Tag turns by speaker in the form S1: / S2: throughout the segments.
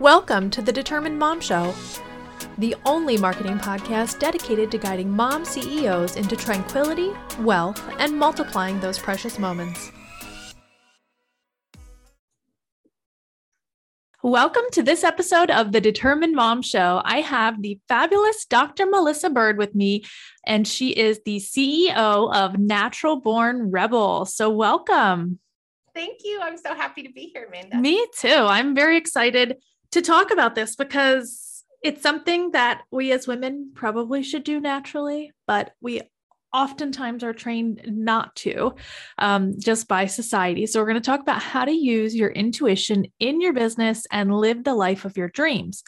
S1: Welcome to the Determined Mom Show, the only marketing podcast dedicated to guiding mom CEOs into tranquility, wealth, and multiplying those precious moments. Welcome to this episode of the Determined Mom Show. I have the fabulous Dr. Melissa Bird with me, and she is the CEO of Natural Born Rebel. So, welcome.
S2: Thank you. I'm so happy to be here, Amanda.
S1: Me too. I'm very excited to talk about this because it's something that we as women probably should do naturally, but we oftentimes are trained not to um, just by society. So, we're going to talk about how to use your intuition in your business and live the life of your dreams.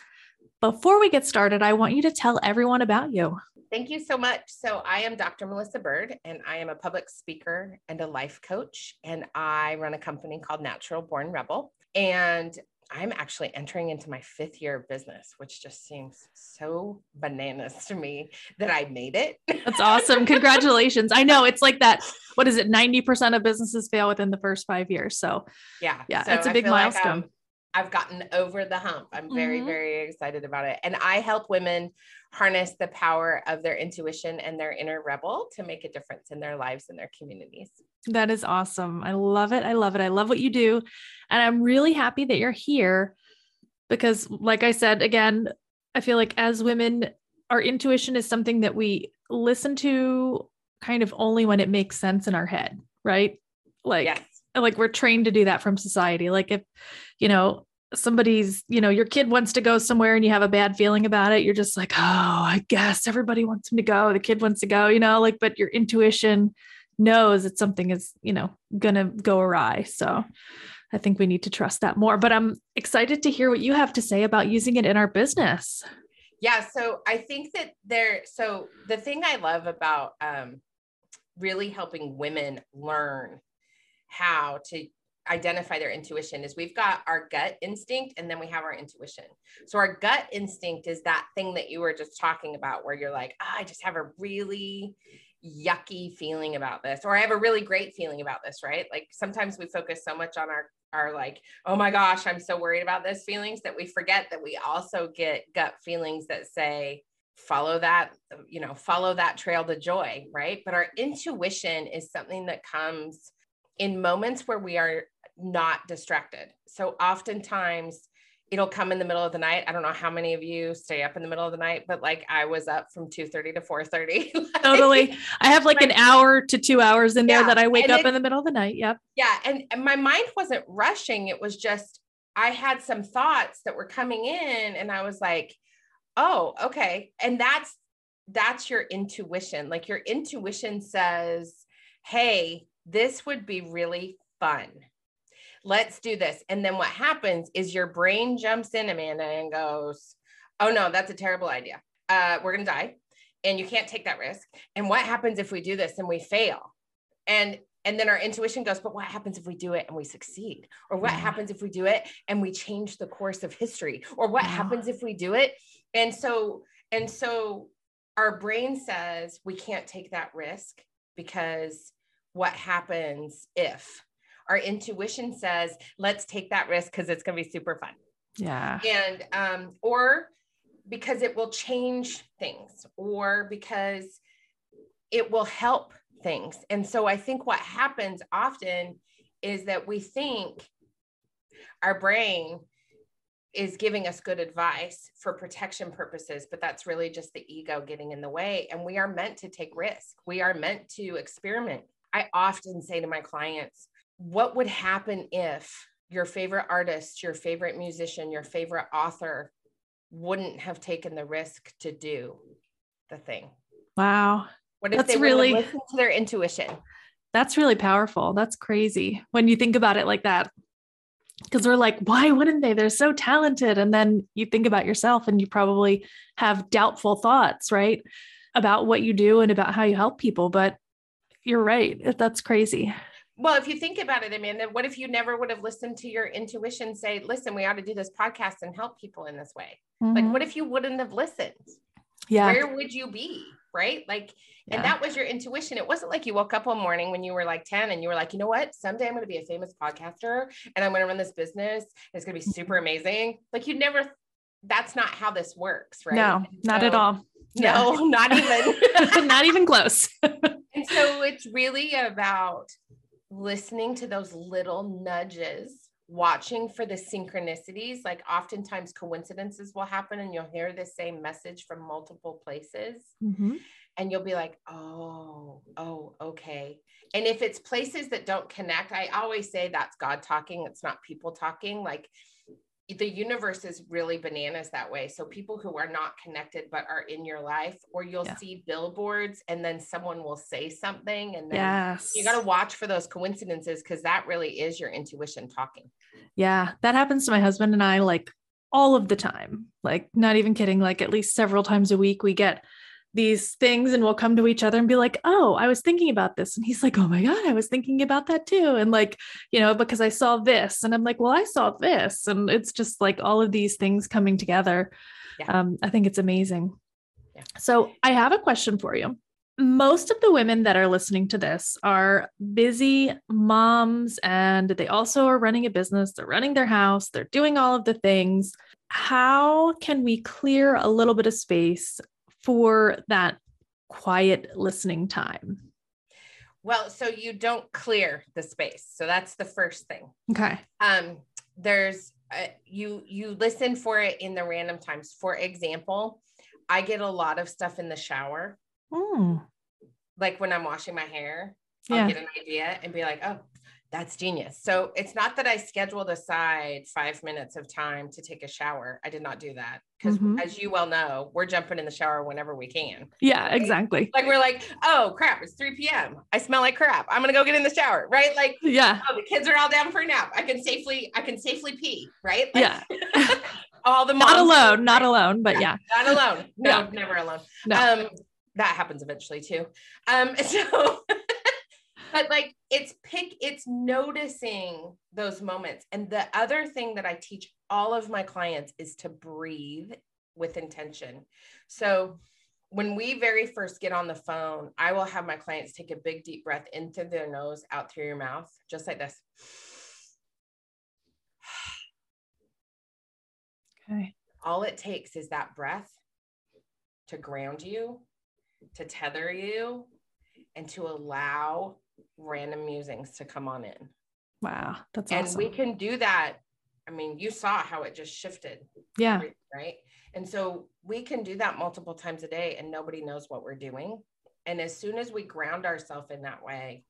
S1: Before we get started, I want you to tell everyone about you.
S2: Thank you so much. So, I am Dr. Melissa Bird, and I am a public speaker and a life coach, and I run a company called Natural Born Rebel. And I'm actually entering into my fifth year of business, which just seems so bananas to me that I made it.
S1: That's awesome. Congratulations. I know it's like that. What is it? 90% of businesses fail within the first five years. So,
S2: yeah.
S1: Yeah. So that's a big um, milestone.
S2: Like I've gotten over the hump. I'm very, mm-hmm. very excited about it. And I help women harness the power of their intuition and their inner rebel to make a difference in their lives and their communities.
S1: That is awesome. I love it. I love it. I love what you do. And I'm really happy that you're here because, like I said, again, I feel like as women, our intuition is something that we listen to kind of only when it makes sense in our head, right? Like, yes. Like we're trained to do that from society. Like, if, you know, somebody's, you know, your kid wants to go somewhere and you have a bad feeling about it, you're just like, oh, I guess everybody wants him to go. The kid wants to go, you know, like, but your intuition knows that something is, you know, gonna go awry. So I think we need to trust that more. But I'm excited to hear what you have to say about using it in our business.
S2: Yeah. So I think that there, so the thing I love about um, really helping women learn how to identify their intuition is we've got our gut instinct and then we have our intuition. So our gut instinct is that thing that you were just talking about where you're like, oh, I just have a really yucky feeling about this or I have a really great feeling about this, right? Like sometimes we focus so much on our our like, oh my gosh, I'm so worried about this feelings that we forget that we also get gut feelings that say follow that, you know, follow that trail to joy, right? But our intuition is something that comes in moments where we are not distracted. So oftentimes it'll come in the middle of the night. I don't know how many of you stay up in the middle of the night, but like I was up from 2:30 to 4:30.
S1: like, totally. I have like, like, an hour to 2 hours in there yeah, that I wake up it, in the middle of the night. Yep.
S2: Yeah, and, and my mind wasn't rushing. It was just I had some thoughts that were coming in and I was like, "Oh, okay." And that's that's your intuition. Like your intuition says, "Hey, this would be really fun." let's do this. And then what happens is your brain jumps in, Amanda, and goes, oh no, that's a terrible idea. Uh, we're going to die and you can't take that risk. And what happens if we do this and we fail? And and then our intuition goes, but what happens if we do it and we succeed? Or what yeah. happens if we do it and we change the course of history? Or what yeah. happens if we do it? And so, and so our brain says we can't take that risk because what happens if our intuition says, let's take that risk because it's going to be super fun.
S1: Yeah.
S2: And, um, or because it will change things or because it will help things. And so I think what happens often is that we think our brain is giving us good advice for protection purposes, but that's really just the ego getting in the way. And we are meant to take risk. We are meant to experiment. I often say to my clients, what would happen if your favorite artist, your favorite musician, your favorite author wouldn't have taken the risk to do the thing?
S1: Wow.
S2: What if That's they really listen to their intuition?
S1: That's really powerful. That's crazy when you think about it like that. Because we're like, why wouldn't they? They're so talented. And then you think about yourself and you probably have doubtful thoughts, right? About what you do and about how you help people. But you're right. That's crazy
S2: well, if you think about it, Amanda, what if you never would have listened to your intuition say, listen, we ought to do this podcast and help people in this way? Mm-hmm. Like, what if you wouldn't have listened?
S1: Yeah.
S2: Where would you be? right? Like,
S1: Yeah.
S2: and that was your intuition. It wasn't like you woke up one morning when you were like 10 and you were like, you know what? Someday I'm going to be a famous podcaster and I'm going to run this business. And it's going to be super amazing. Like, you never, that's not how this works, right?
S1: No, not at all.
S2: No, not even.
S1: not even close.
S2: And so it's really about listening to those little nudges, watching for the synchronicities. Like oftentimes coincidences will happen and you'll hear the same message from multiple places.
S1: Mhm.
S2: And you'll be like, oh, oh, okay. And if it's places that don't connect, I always say that's God talking, it's not people talking. Like the universe is really bananas that way. So mm. people who are not connected but are in your life, or you'll
S1: Yeah.
S2: see billboards and then someone will say something and then
S1: Yes.
S2: you got to watch for those coincidences because that really is your intuition talking.
S1: Yeah, that happens to my husband and I like all of the time. Like, not even kidding. Like, at least several times a week, we get these things and we'll come to each other and be like, Oh, I was thinking about this. And he's like, Oh my God, I was thinking about that too. And like, you know, because I saw this. And I'm like, Well, I saw this. And it's just like all of these things coming together.
S2: Yeah.
S1: Um, I think it's amazing.
S2: Yeah.
S1: So, I have a question for you. Most of the women that are listening to this are busy moms and they also are running a business. They're running their house, they're doing all of the things. How can we clear a little bit of space for that quiet listening time?
S2: Well, so you don't clear the space. So that's the first thing.
S1: Okay.
S2: um there's uh, you you listen for it in the random times for example i get a lot of stuff in the shower
S1: Mm,
S2: like when i'm washing my hair i'll get an idea and be like oh that's genius so it's not that i scheduled aside five minutes of time to take a shower i did not do that because
S1: Mhm.
S2: as you well know we're jumping in the shower whenever we can
S1: Yeah, exactly.
S2: like we're like oh crap it's 3 p.m i smell like crap i'm gonna go get in the shower right like
S1: Yeah.
S2: oh the kids are all down for a nap i can safely i can safely pee right Like,
S1: Yeah.
S2: all the
S1: Not alone, not alone, but yeah.
S2: not alone no
S1: Yeah.
S2: never alone
S1: No.
S2: um that happens eventually too um so but like it's pick it's noticing those moments. And the other thing that i teach all of my clients is to breathe with intention. So when we very first get on the phone i will have my clients take a big deep breath in through their nose out through your mouth just like this.
S1: Okay.
S2: all it takes is that breath to ground you, to tether you, and to allow random musings to come on in.
S1: Wow. That's
S2: and
S1: awesome.
S2: we can do that. I mean, you saw how it just shifted,
S1: yeah.
S2: right? And so we can do that multiple times a day and nobody knows what we're doing. And as soon as we ground ourselves in that way,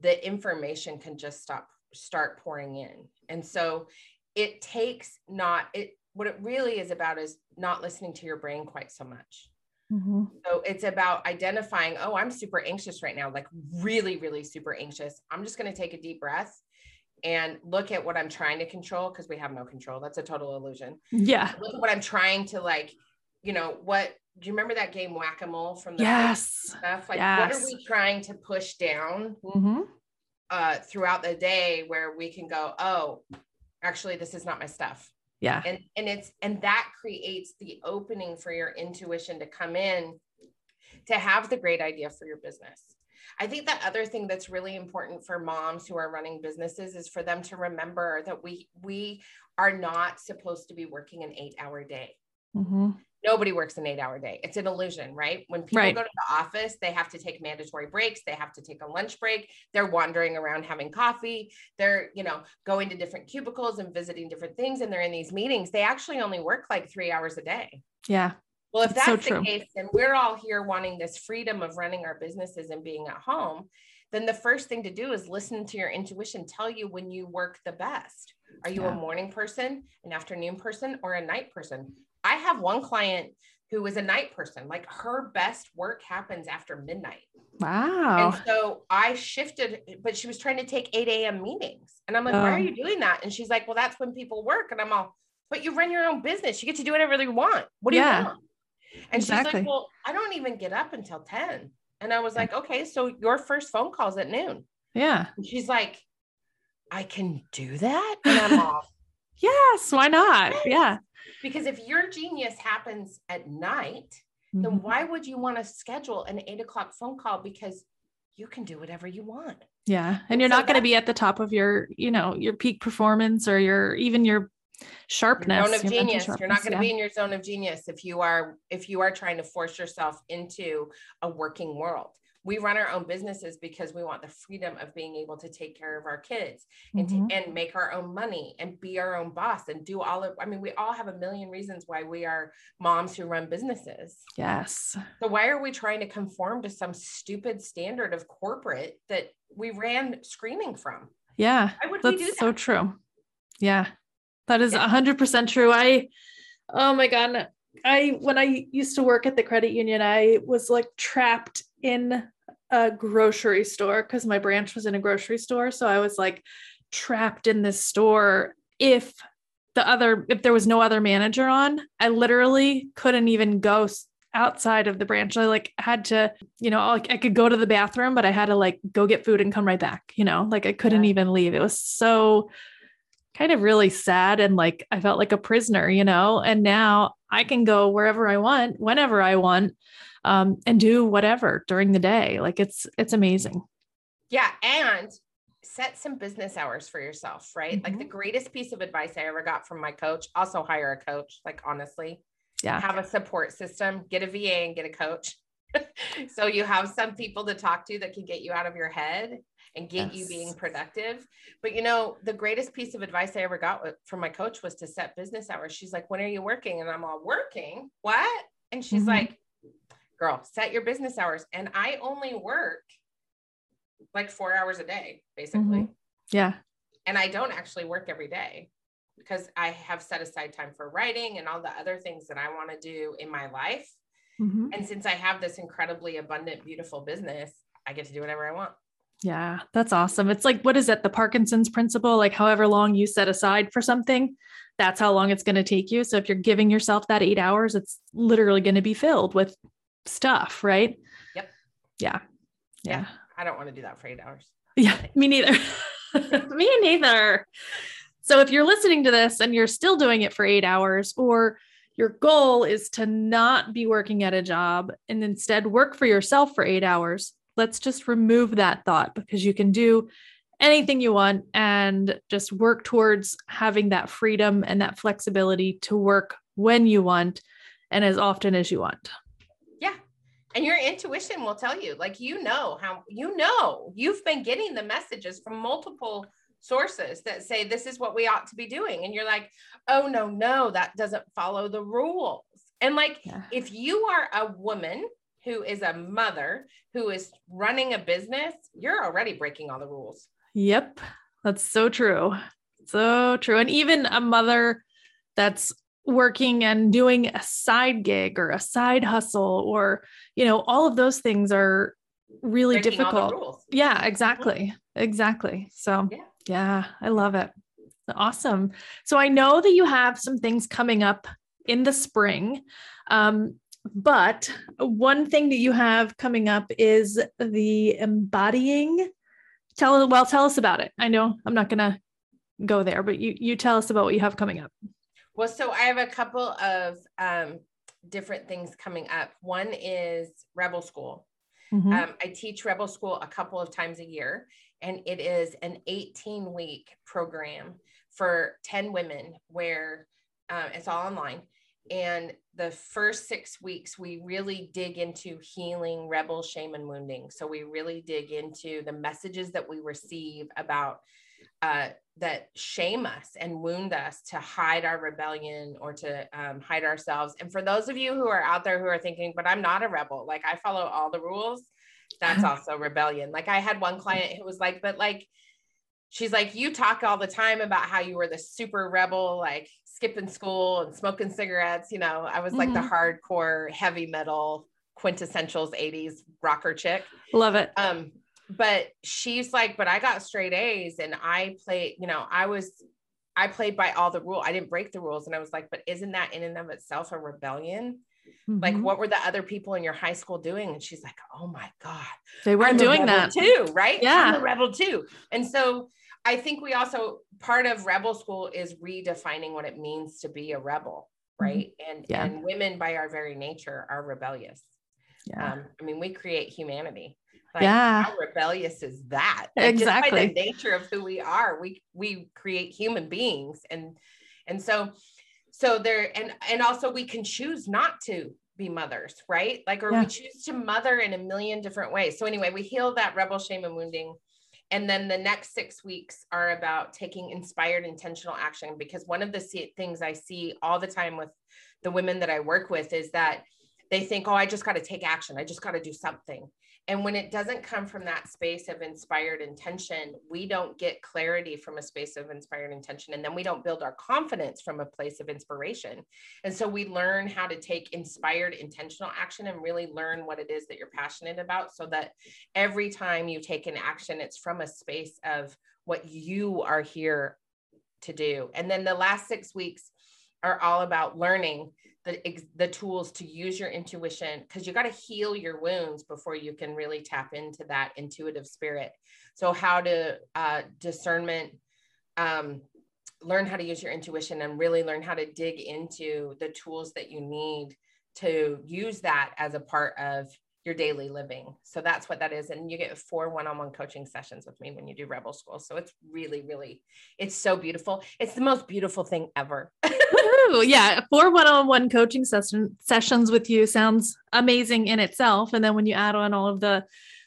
S2: the information can just stop start pouring in. And so it takes not it what it really is about is not listening to your brain quite so much.
S1: Mhm.
S2: So it's about identifying, oh, I'm super anxious right now, like really, really super anxious. I'm just going to take a deep breath and look at what I'm trying to control because we have no control. That's a total illusion.
S1: Yeah.
S2: Look at what I'm trying to like, you know, what do you remember that game whack a mole from the
S1: Yes.
S2: stuff? Like, what are we trying to push down
S1: hmm
S2: uh, throughout the day where we can go, oh, actually, this is not my stuff
S1: Yeah.
S2: and and it's and that creates the opening for your intuition to come in to have the great idea for your business. I think the other thing that's really important for moms who are running businesses is for them to remember that we we are not supposed to be working an eight hour day.
S1: Hmm
S2: nobody works an eight hour day it's an illusion right when people
S1: Right.
S2: go to the office they have to take mandatory breaks they have to take a lunch break they're wandering around having coffee they're you know going to different cubicles and visiting different things and they're in these meetings they actually only work like three hours a day
S1: Yeah.
S2: well if
S1: That's so
S2: the
S1: true.
S2: case and we're all here wanting this freedom of running our businesses and being at home then the first thing to do is listen to your intuition tell you when you work the best are you
S1: Yeah.
S2: a morning person an afternoon person or a night person I have one client who is a night person. Like her best work happens after midnight.
S1: Wow.
S2: And so I shifted, but she was trying to take 8 a.m. meetings. And I'm like, why
S1: Oh.
S2: are you doing that? And she's like, well, that's when people work. And I'm all, but you run your own business. You get to do whatever you want. What do
S1: Yeah.
S2: you want? And she's like, well, I don't even get up until 10. And I was like, okay, so your first phone call's at noon.
S1: yeah.
S2: And she's like, I can do that. And I'm all,
S1: Yes. Why not? Yeah.
S2: Because if your genius happens at night, mm-hmm. then why would you want to schedule an eight o'clock phone call? Because you can do whatever you want.
S1: Yeah. And you're so not going to be at the top of your, you know, your peak performance or your even your sharpness.
S2: Your zone of genius. You're not going to yeah. be in your zone of genius if you are if you are trying to force yourself into a working world we run our own businesses because we want the freedom of being able to take care of our kids and mm-hmm. to, and make our own money and be our own boss and do all of I mean we all have a million reasons why we are moms who run businesses.
S1: Yes.
S2: So why are we trying to conform to some stupid standard of corporate that we ran screaming from?
S1: Yeah. that's that? so true. Yeah. That is a hundred percent true. I oh my god. I when I used to work at the credit union, I was like trapped in a grocery store because my branch was in a grocery store. So I was like trapped in this store. If the other, if there was no other manager on, I literally couldn't even go outside of the branch. I like had to, you know, I, I could go to the bathroom, but I had to like go get food and come right back, you know, like I couldn't yeah. even leave. It was so kind of really sad and like I felt like a prisoner, you know, and now I can go wherever I want, whenever I want um, and do whatever during the day. Like it's it's amazing.
S2: Yeah, and set some business hours for yourself, right? Mm-hmm. Like the greatest piece of advice I ever got from my coach. Also hire a coach. Like honestly,
S1: yeah,
S2: have a support system. Get a VA and get a coach. so you have some people to talk to that can get you out of your head and get yes. you being productive. But you know, the greatest piece of advice I ever got from my coach was to set business hours. She's like, "When are you working?" And I'm all, "Working? What?" And she's mm-hmm. like, girl, set your business hours. And I only work like four hours a day, basically. Mm-hmm.
S1: Yeah.
S2: And I don't actually work every day because I have set aside time for writing and all the other things that I want to do in my life. Mm-hmm. And since I have this incredibly abundant, beautiful business, I get to do whatever I want.
S1: Yeah, that's awesome. It's like, what is it? The Parkinson's principle? Like, however long you set aside for something, that's how long it's going to take you. So, if you're giving yourself that eight hours, it's literally going to be filled with stuff, right?
S2: Yep.
S1: Yeah.
S2: Yeah. yeah. I don't want to do that for eight hours.
S1: Yeah, me neither. me neither. So if you're listening to this and you're still doing it for eight hours, or your goal is to not be working at a job and instead work for yourself for eight hours, let's just remove that thought because you can do anything you want and just work towards having that freedom and that flexibility to work when you want and as often as you want
S2: and your intuition will tell you like you know how you know you've been getting the messages from multiple sources that say this is what we ought to be doing. And you're like oh no no that doesn't follow the rules. And like yeah. if you are a woman who is a mother who is running a business you're already breaking all the rules.
S1: Yep. That's so true. So true. And even a mother that's working and doing a side gig or a side hustle or you know all of those things are really Breaking difficult. yeah exactly exactly. So yeah. yeah i love it. Awesome. So i know that you have some things coming up in the spring um, but one thing that you have coming up is the embodying. Tell well tell us about it. I know i'm not going to go there but you you tell us about what you have coming up
S2: well, so I have a couple of um, different things coming up. One is Rebel School. Mm-hmm. Um, I teach Rebel School a couple of times a year, and it is an 18 week program for 10 women where uh, it's all online. And the first six weeks, we really dig into healing rebel shame and wounding. So we really dig into the messages that we receive about uh, that shame us and wound us to hide our rebellion or to um, hide ourselves. And for those of you who are out there who are thinking, but I'm not a rebel, like I follow all the rules, that's also rebellion. Like I had one client who was like, but like, she's like, you talk all the time about how you were the super rebel, like skipping school and smoking cigarettes. You know, I was like mm-hmm. the hardcore heavy metal quintessentials 80s rocker chick.
S1: Love it.
S2: Um, but she's like, but I got straight A's and I played, you know, I was, I played by all the rules. I didn't break the rules. And I was like, but isn't that in and of itself a rebellion? Mm-hmm. Like, what were the other people in your high school doing? And she's like, oh my God.
S1: They weren't doing that
S2: too, right?
S1: Yeah.
S2: I'm a rebel too. And so I think we also, part of rebel school is redefining what it means to be a rebel right mm-hmm. and yeah. and women by our very nature are rebellious
S1: yeah um,
S2: i mean we create humanity
S1: like, yeah.
S2: how rebellious is that? Like,
S1: exactly
S2: just by the nature of who we are we we create human beings and and so so there and and also we can choose not to be mothers right? Like or yeah. we choose to mother in a million different ways. So anyway we heal that rebel shame and wounding and then the next six weeks are about taking inspired intentional action because one of the things i see all the time with the women that i work with is that they think oh i just got to take action. I just got to do something and when it doesn't come from that space of inspired intention, we don't get clarity from a space of inspired intention. And then we don't build our confidence from a place of inspiration. And so we learn how to take inspired intentional action and really learn what it is that you're passionate about so that every time you take an action, it's from a space of what you are here to do. And then the last six weeks are all about learning the, the tools to use your intuition because you got to heal your wounds before you can really tap into that intuitive spirit. So how to uh, discernment um, learn how to use your intuition and really learn how to dig into the tools that you need to use that as a part of your daily living. So that's what that is. And you get four one-on-one coaching sessions with me when you do Rebel School. So it's really, really, it's so beautiful. It's the most beautiful thing ever.
S1: yeah. Four one-on-one coaching session sessions with you sounds amazing in itself. And then when you add on all of the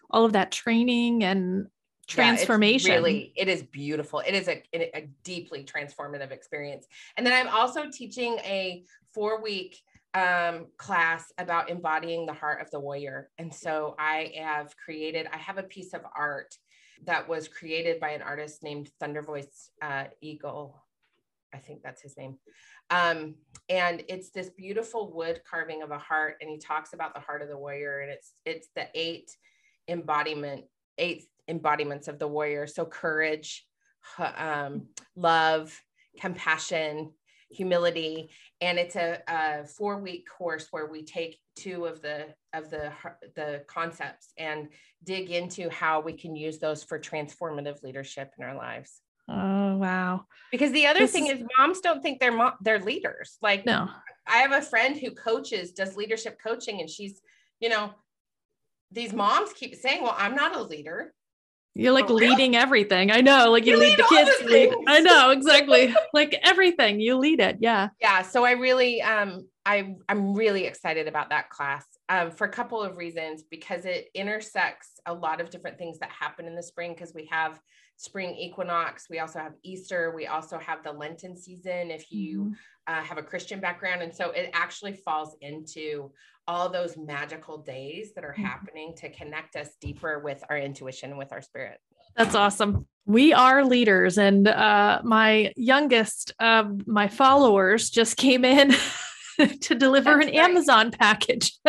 S1: all of that training and transformation.
S2: Yeah, really, it is beautiful. It is a, a deeply transformative experience. And then I'm also teaching a four-week um, class about embodying the heart of the warrior. And so I have created, I have a piece of art that was created by an artist named Thunder Voice uh, Eagle. I think that's his name. Um, and it's this beautiful wood carving of a heart. And he talks about the heart of the warrior. And it's it's the eight embodiment, eight embodiments of the warrior. So courage, um, love, compassion, humility and it's a, a four week course where we take two of the of the the concepts and dig into how we can use those for transformative leadership in our lives.
S1: Oh wow.
S2: Because the other this thing is, is moms don't think they're mo- they're leaders. Like
S1: no.
S2: I have a friend who coaches does leadership coaching and she's you know these moms keep saying well i'm not a leader
S1: you're like oh, leading really? everything. I know. Like you, you lead, lead, the kids. Lead. I know exactly. like everything. You lead it. Yeah.
S2: Yeah. So I really um I I'm really excited about that class. Um, for a couple of reasons because it intersects a lot of different things that happen in the spring because we have spring equinox we also have easter we also have the lenten season if you mm-hmm. uh, have a christian background and so it actually falls into all those magical days that are mm-hmm. happening to connect us deeper with our intuition, with our spirit.
S1: That's awesome. We are leaders, and uh, my youngest of my followers just came in to deliver That's an right. Amazon package.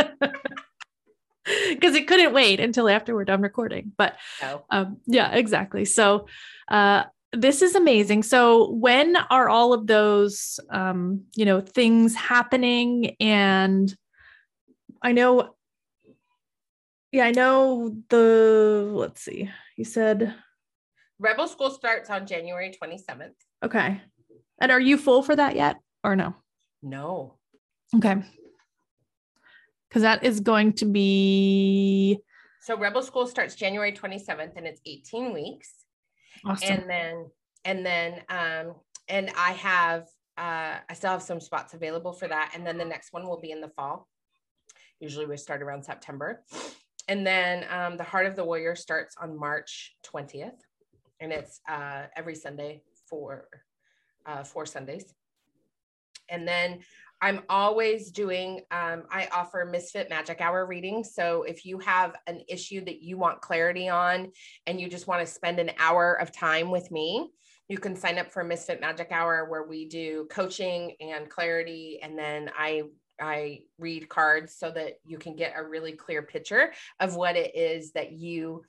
S1: because it couldn't wait until after we're done recording. But oh. um, yeah, exactly. So uh, this is amazing. So when are all of those, um, you know, things happening? And I know. Yeah, I know the. Let's see. You said
S2: Rebel School starts on January 27th.
S1: Okay. And are you full for that yet or no?
S2: No.
S1: Okay. Because that is going to be.
S2: So Rebel School starts January 27th and it's 18 weeks. Awesome. And then, and then, um, and I have, uh, I still have some spots available for that. And then the next one will be in the fall. Usually we start around September. And then um, the Heart of the Warrior starts on March 20th. And it's uh, every Sunday for uh, four Sundays. And then I'm always doing, um, I offer Misfit Magic Hour readings. So if you have an issue that you want clarity on and you just want to spend an hour of time with me, you can sign up for Misfit Magic Hour where we do coaching and clarity. And then I I read cards so that you can get a really clear picture of what it is that you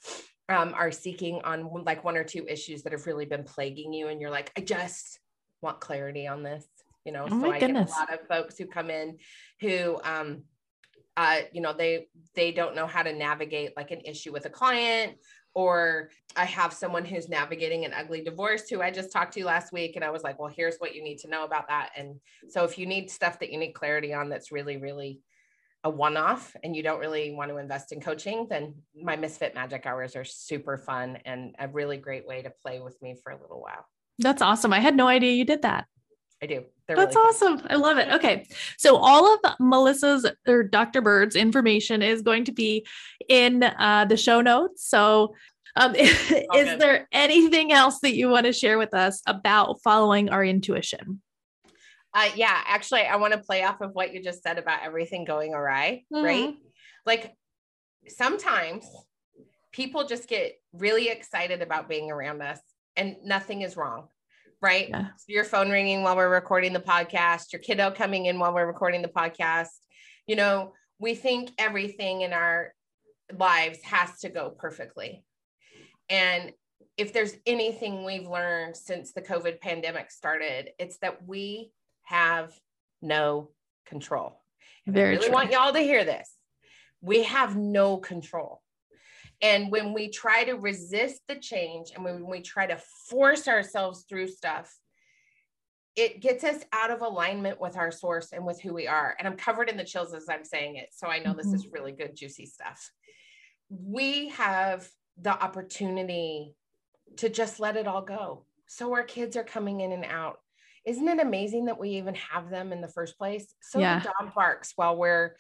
S2: um, are seeking on like one or two issues that have really been plaguing you. And you're like, I just want clarity on this, you know?
S1: Oh
S2: so I
S1: goodness.
S2: get a lot of folks who come in who, um, uh, you know, they, they don't know how to navigate like an issue with a client or I have someone who's navigating an ugly divorce who I just talked to last week. And I was like, well, here's what you need to know about that. And so if you need stuff that you need clarity on that's really, really a one off and you don't really want to invest in coaching, then my Misfit Magic Hours are super fun and a really great way to play with me for a little while.
S1: That's awesome. I had no idea you did that.
S2: I do. They're
S1: That's
S2: really
S1: awesome. I love it. Okay. So all of Melissa's or Dr. Bird's information is going to be in uh, the show notes. So um, is
S2: good.
S1: there anything else that you want to share with us about following our intuition?
S2: Uh, yeah, actually, I want to play off of what you just said about everything going awry, right? Like sometimes people just get really excited about being around us and nothing is wrong, right?
S1: Yeah.
S2: Your phone ringing while we're recording the podcast, your kiddo coming in while we're recording the podcast. You know, we think everything in our lives has to go perfectly. And if there's anything we've learned since the COVID pandemic started, it's that we have no control. And I really
S1: true.
S2: want y'all to hear this. We have no control. And when we try to resist the change and when we try to force ourselves through stuff, it gets us out of alignment with our source and with who we are. And I'm covered in the chills as I'm saying it. So I know this is mm-hmm. really good, juicy stuff. We have the opportunity to just let it all go. So our kids are coming in and out. Isn't it amazing that we even have them in the first place? So
S1: Yeah.
S2: the dog barks while we're,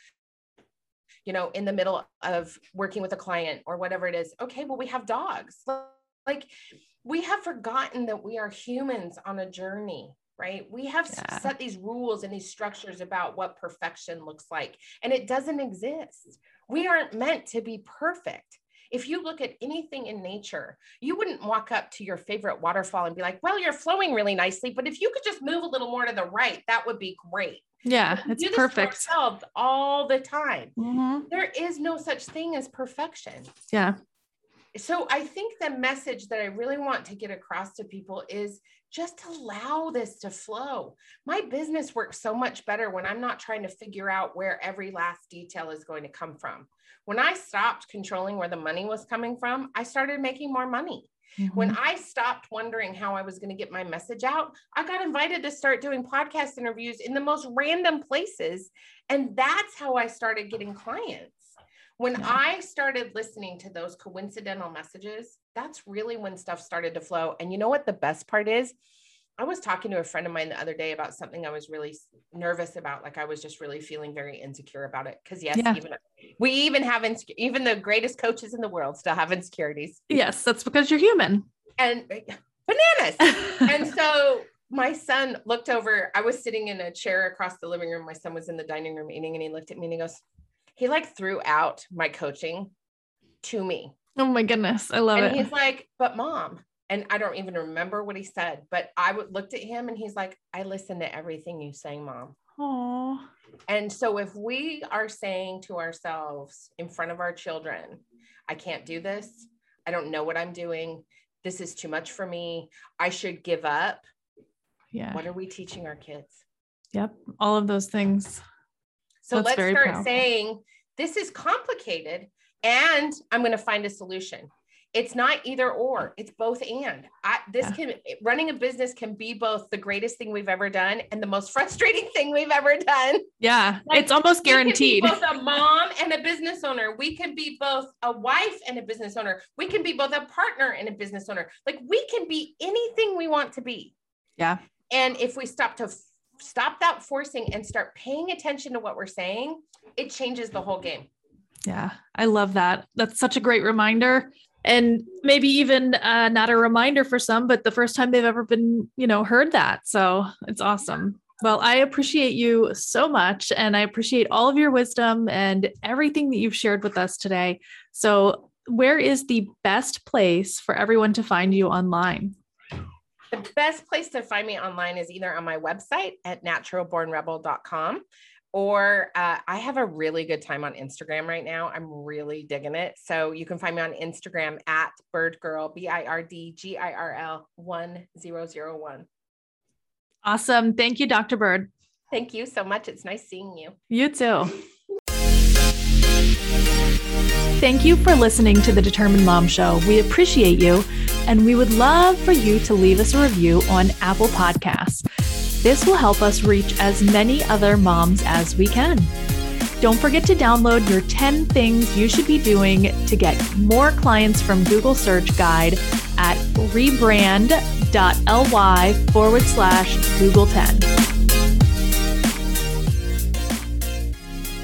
S2: you know, in the middle of working with a client or whatever it is. Okay, well, we have dogs. Like we have forgotten that we are humans on a journey, right? We have
S1: Yeah.
S2: set these rules and these structures about what perfection looks like, and it doesn't exist. We aren't meant to be perfect. If you look at anything in nature, you wouldn't walk up to your favorite waterfall and be like, well, you're flowing really nicely, but if you could just move a little more to the right, that would be great.
S1: Yeah, it's perfect.
S2: all the time.
S1: Mhm.
S2: There is no such thing as perfection.
S1: Yeah.
S2: So I think the message that I really want to get across to people is just allow this to flow. My business works so much better when I'm not trying to figure out where every last detail is going to come from. When I stopped controlling where the money was coming from, I started making more money. When
S1: Mhm.
S2: I stopped wondering how I was going to get my message out, I got invited to start doing podcast interviews in the most random places. And that's how I started getting clients. When
S1: Yeah.
S2: I started listening to those coincidental messages, that's really when stuff started to flow. And you know what the best part is? I was talking to a friend of mine the other day about something I was really nervous about. Like I was just really feeling very insecure about it. Cause yes,
S1: Yeah.
S2: even we even have, insec- even the greatest coaches in the world still have insecurities
S1: yes, that's because you're human.
S2: and eh, bananas. and so my son looked over. I was sitting in a chair across the living room. My son was in the dining room eating, and he looked at me and he goes, he like threw out my coaching to me.
S1: oh my goodness. I love
S2: and
S1: it.
S2: he's like, but mom, and I don't even remember what he said, but I would looked at him and he's like, I listen to everything you say, mom.
S1: Oh,
S2: And so if we are saying to ourselves in front of our children, I can't do this, I don't know what I'm doing, this is too much for me, I should give up.
S1: yeah.
S2: What are we teaching our kids?
S1: Yep. All of those things.
S2: So
S1: That's
S2: let's start
S1: powerful.
S2: saying this is complicated and I'm going to find a solution. It's not either or, mm. it's both and. I, this
S1: Yeah.
S2: can running a business can be both the greatest thing we've ever done and the most frustrating thing we've ever done.
S1: Yeah.
S2: Like,
S1: it's almost
S2: We
S1: guaranteed.
S2: can be both a mom and a business owner. We can be both a wife and a business owner. We can be both a partner and a business owner. Like we can be anything we want to be.
S1: Yeah.
S2: And if we stop to f- stop that forcing and start paying attention to what we're saying, it changes the whole game.
S1: Yeah, I love that. That's such a great reminder. And maybe even uh, not a reminder for some, but the first time they've ever been, you know, heard that. So it's awesome. Well, I appreciate you so much. And I appreciate all of your wisdom and everything that you've shared with us today. So, where is the best place for everyone to find you online?
S2: The best place to find me online is either on my website at naturalbornrebel.com or uh, I have a really good time on Instagram right now. I'm really digging it. So you can find me on Instagram at birdgirl, B I R D G I R L 1001.
S1: Awesome. Thank you, Dr. Bird.
S2: Thank you so much. It's nice seeing you.
S1: You too. Thank you for listening to the Determined Mom Show. We appreciate you, and we would love for you to leave us a review on Apple Podcasts. This will help us reach as many other moms as we can. Don't forget to download your 10 things you should be doing to get more clients from Google Search Guide at rebrand.ly forward slash Google 10.